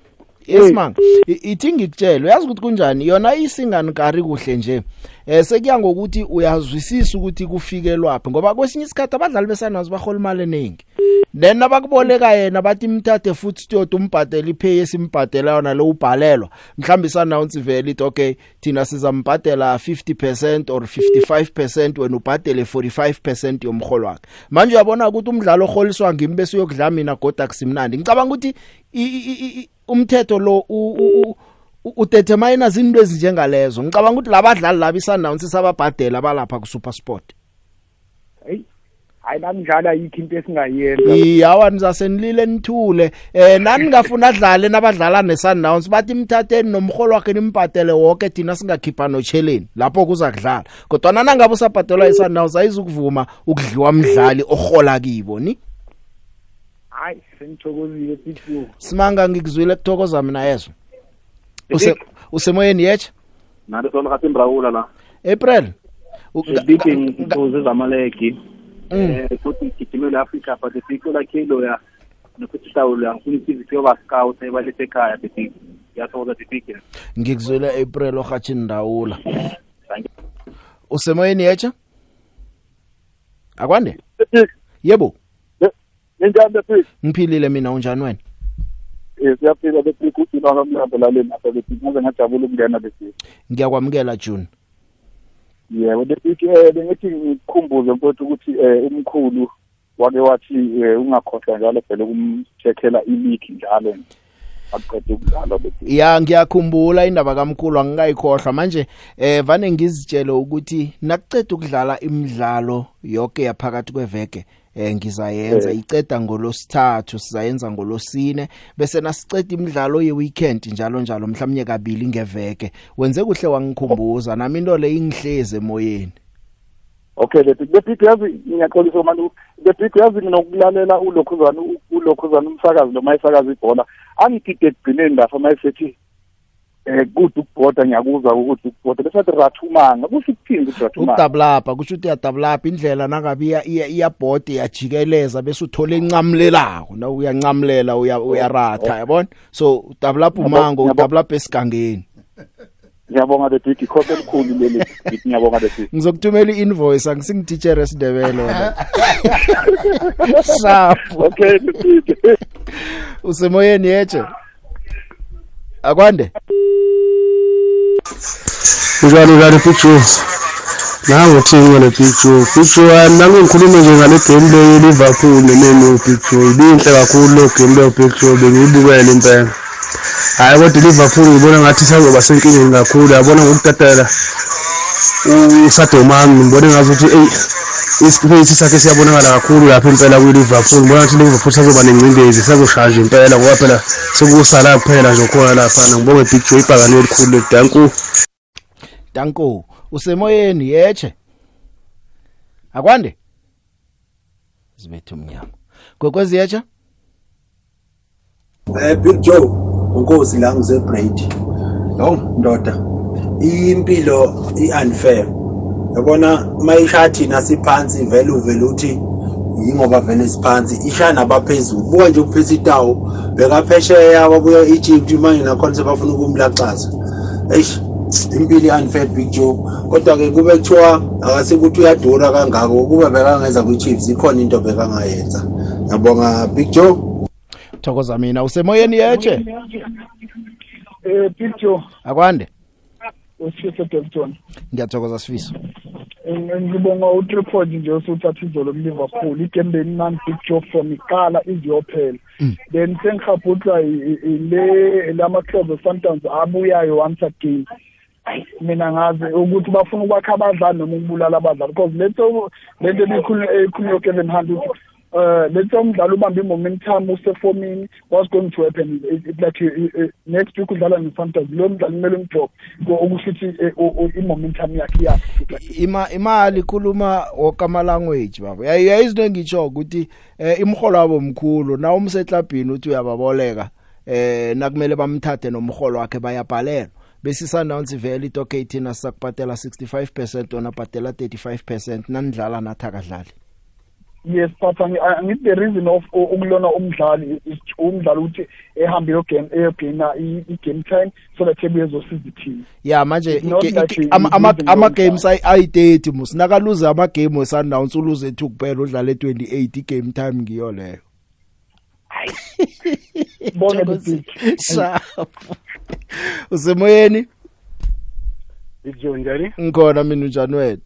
yesimanga i- ithi ngikutshela uyazi ukuthi kunjani? Yona isingani kari kuhle nje? Eh sekuya ngokuthi uyazwisisa ukuthi kufikelwaphi ngoba kwesinye isikhathi abadlali besanazi bahola imali eningi. Then abakuboleka yena bathi imthathe footsteward umbhadela ipay esimbhadela yona lo ubhalelwa. Mhlawumbe sannounce vele ithi okay thina sizambhadela 50% or 55% wena ubhadele 45% yomholo wakhe manje uyabona ukuthi umdlalo oholiswa ngimi bese uyokudla mina goda kusimnandi ngicabanga ukuthi i- i- i- i- umthetho lo u- u- u- u- udetermine izinto ezinjengalezo. Ngicabanga ukuthi labadlali laba isannounce sababhadela balapha ku SuperSport hayi hayi namdlala yikho into esingayenza. Iyawa nizasenilile nithule. Eh nani *laughs* ngafuna adlale nabadlala neSundowns bathi imthatheni nomholo wakhe nimbhadele wonke thina singakhipha nocheleni lapho kuza kudlala. Kodwa nana ngabe usabhadelwa iSundowns ayizukuvuma ukudliwa umdlali ohola kibo ni? Hayi sengithokozile pithu simanga ngikuzwile kuthokoza mina yezo use usemoyeni yeche nathi sona khathi mrawula la. April. Big ngithoze zamalegi. Mm. eh futhi gijimele Africa but big lakhe loya nokuthi tawula ngifuna ukuthi kuyoba scout ebalise ekhaya the big. Ngiyathokoza the big. Ngikuzwile April ohatshini ndawula. Usemoyeni yeche akwande? Yebo. Ninjani bephi ngiphilile mina unjani wena? Eh siyaphila bephi ukuthi nona mlambo laleni apha bephi ngaze ngajabula ukungena bephi ngiyakwamukela June. Yebo bephi eh bengithi ngikhumbuze mfowethu ukuthi eh umkhulu wake wathi eh, ungakhohlwa njalo vele kumcheckela iligi njalo. Aqede ukudlala bephi ya ngiyakhumbula indaba kamkhulu angikayikhohlwa. Manje eh vane ngizitshele ukuthi nakuceda ukudlala imidlalo yonke yaphakathi kweveke eh ngizayenza Eh. iceda ngolosithathu sizayenza ngolosine bese nasiceda imidlalo ye weekend njalo njalo mhlawumnye kabili ngeveke. Wenze kuhle wangikhumbuza nami into le ingihleze emoyeni. Okay bephi bephi yazi ngiyaxolisa manje bephi yazi mina ukulalela ulokhuzana ulokhuzana umsakazi lo mayisakaza ibhola. Angigide ekugcineni ndafa mayisethi eh kude ukubhoda ngiyakuzwa ukuthi ukubhoda bese athi rathumanga. Kusho ukuthini ukuthi rathumanga. Ukudabulapa kusho ukuthi iyadabulapa indlela nangabe iya- iya iyabhodi iyajikeleza bese uthola encamlelako na uyancamulela uya- uyaratha yabona? So udabulapa umango udabulapa esigangeni. Ngiyabonga the big ikhosi elikhulu leli ngithi ngiyabonga the big ngizokuthumela i-invoice angisingititshere esindebele wena sapo *laughs* okay the big usemoyeni yeche akwande? Njalo kani picture nangu thingo le picture picture nangu ngikhulume nje ngale game le ye-liverpool ne-menu picture ibinhle kakhulu lo game leyo picture bengiyibukele impela. Hhayi kodwa i-liverpool ngibona ngathi isazoba senkingeni kakhulu. Yabona ngokutatela usadomami ngibone ngazi ukuthi eyi ispace sakhe siyabonakala kakhulu lapha impela kwi-liverpool ngibona ngathi i-liverpool sazoba nengcindezi sazoshanja impela ngoba phela sekusala kuphela nje khona laphana ngibonge picture ibhakane elikhulu ledanku danko. Usemoyeni yeche akwande? Zibethe umnyango. Gwekwezi yeche Eh Big Joe unkosi la ngize Brady. Lo ndoda impilo iunfair. Yabona mayishathi nasiphansi vele uvele uthi yingoba vele siphansi isha nabaphezulu. Buka nje ukuphisa itawo bekaphesheya wabuya Egypt manje nakhona sebafuna ukumlaxaza. Eish impilo iunfair Big Joe kodwa ke kube kuthiwa akasekuthi uyadura kangako kuba bekangeza kwi-Chiefs ikhona into bekangayenza. Ngiyabonga Big Joe. thokoza mina usemoyeni yeche eh pitho akwande usifiso Dalton ngiyathokoza sifiso. Eh, ngibonga utripod nje osuthatha izolo kuliverpool igame benimnandi big job from iqala iziyophela. Then sengikhabhuthwa ile lama-club e-sundowns abuyayo once again. Ayi, mina ngazi ukuthi bafuna ukwakha abadlali noma ukubulala abadlali because leto lento ekhulunywa Kevin Hunt ukuthi uh leto umdlalo ubambe momentum usefomini what's going to happen It- it like uh, uh, next week udlala neFantasy lo mdlalo kumele umdrop okusho ukuthi i-momentum yakhe iyaphi ima imali ikhuluma wokama language baba. Yayi yayizinto engitsho ukuthi eh, imholo wabo mkhulu. Na umsetlabhini uthi uyababoleka eh nakumele bamthathe nomholo wakhe bayabhalelwa. Bese Sundowns vele itoke ithina sakubhatela 65% ona bhatela 35% nanidlala nathi akadlali. Yes but angi- angithi the reason of u- ukulona umdlali is umdlali ukuthi ehambe yogame eyogena i-game time so that ebuye ezosiza i-team. Ya manje It's not ike- like ike- he- ama- he's ama losing ama long games ayi- ayi30 mus nakaluze ama game weSundowns uluze 2 kuphela udlala 28 igame time ngiyo leyo. Bona Thokozi- Sharp. usemoyeni? Big Joe njani? ngikhona mina unjani wena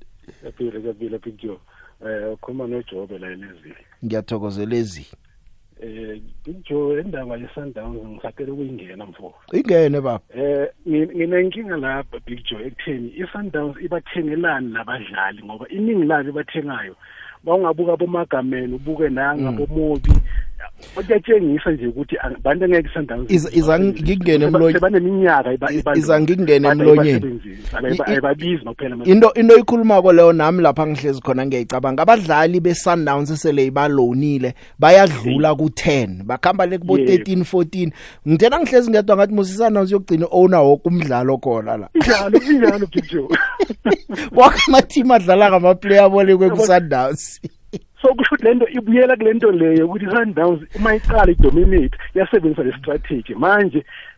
Yaphila yaphila Big Joe. Eh ukhuluma noJobe la elezini. ngiyathokozela ezi Eh Big Joe indaba ye Sundowns ngisaqala ukuyingena mfo. ingene baba Eh ngin- nginenkinga lapha Big Joe ekutheni iSundowns ibathengelani nabadlali ngoba iningi labo ibathengayo bawungabuka bomagameni ubuke nangabo mobi kuyatshengisa nje ukuthi abantu engeke iSundowns Iza- iza ngingene emlonyeni. sebaneminyaka iba- iba- iza ngingene bade emlonyeni. ibasebenzisa. Abayi- I- i- ayibabizi kuphela into into ikhulumako leyo nami lapha ngihlezi khona ngiyayicabanga abadlali beSundowns sele ibalonile bayadlula ku10 bakhamba le kubo Yebo. 13 14 ngithena ngihlezi ngedwa ngathi musi Sundowns yokugcina owner wonke umdlalo khona la njalo njalo Big *laughs* Joe wonke ama team adlala ngama player abolekwe ku Sundowns so kusho ukuthi lento ibuyela kule nto leyo ukuthi i-Sundowns uma iqala idominate yasebenzisa le strategy. Manje se- iyas-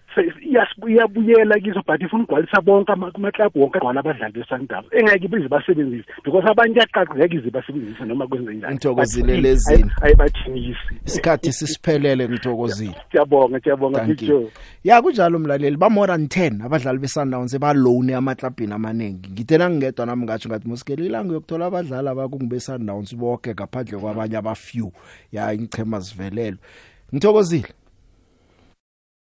iyabuyela kizo but ifuna ukugcwalisa bonke ama- amaklabhu wonke agcwala abadlali be-Sundowns engeke ibize basebenzise because abanye iyaqaqa ngeke ize basebenzise noma kwenze njani. Ngithokozile But lezini. ayi- ayibathengisi isikhathi sisiphelele ngithokozile. Siyabonga siyabonga Thank Big you. Joe ya kunjalo mlaleli ba more than 10 abadlali beSundowns ebalone amaklabhini amaningi. Ngithena ngedwa nami ngathi ngathi musikele ilanga yokuthola abadlali abakungibe Sundowns bonke ngaphandle kwabanye aba few ya ingichema zivelelwe. Ngithokozile.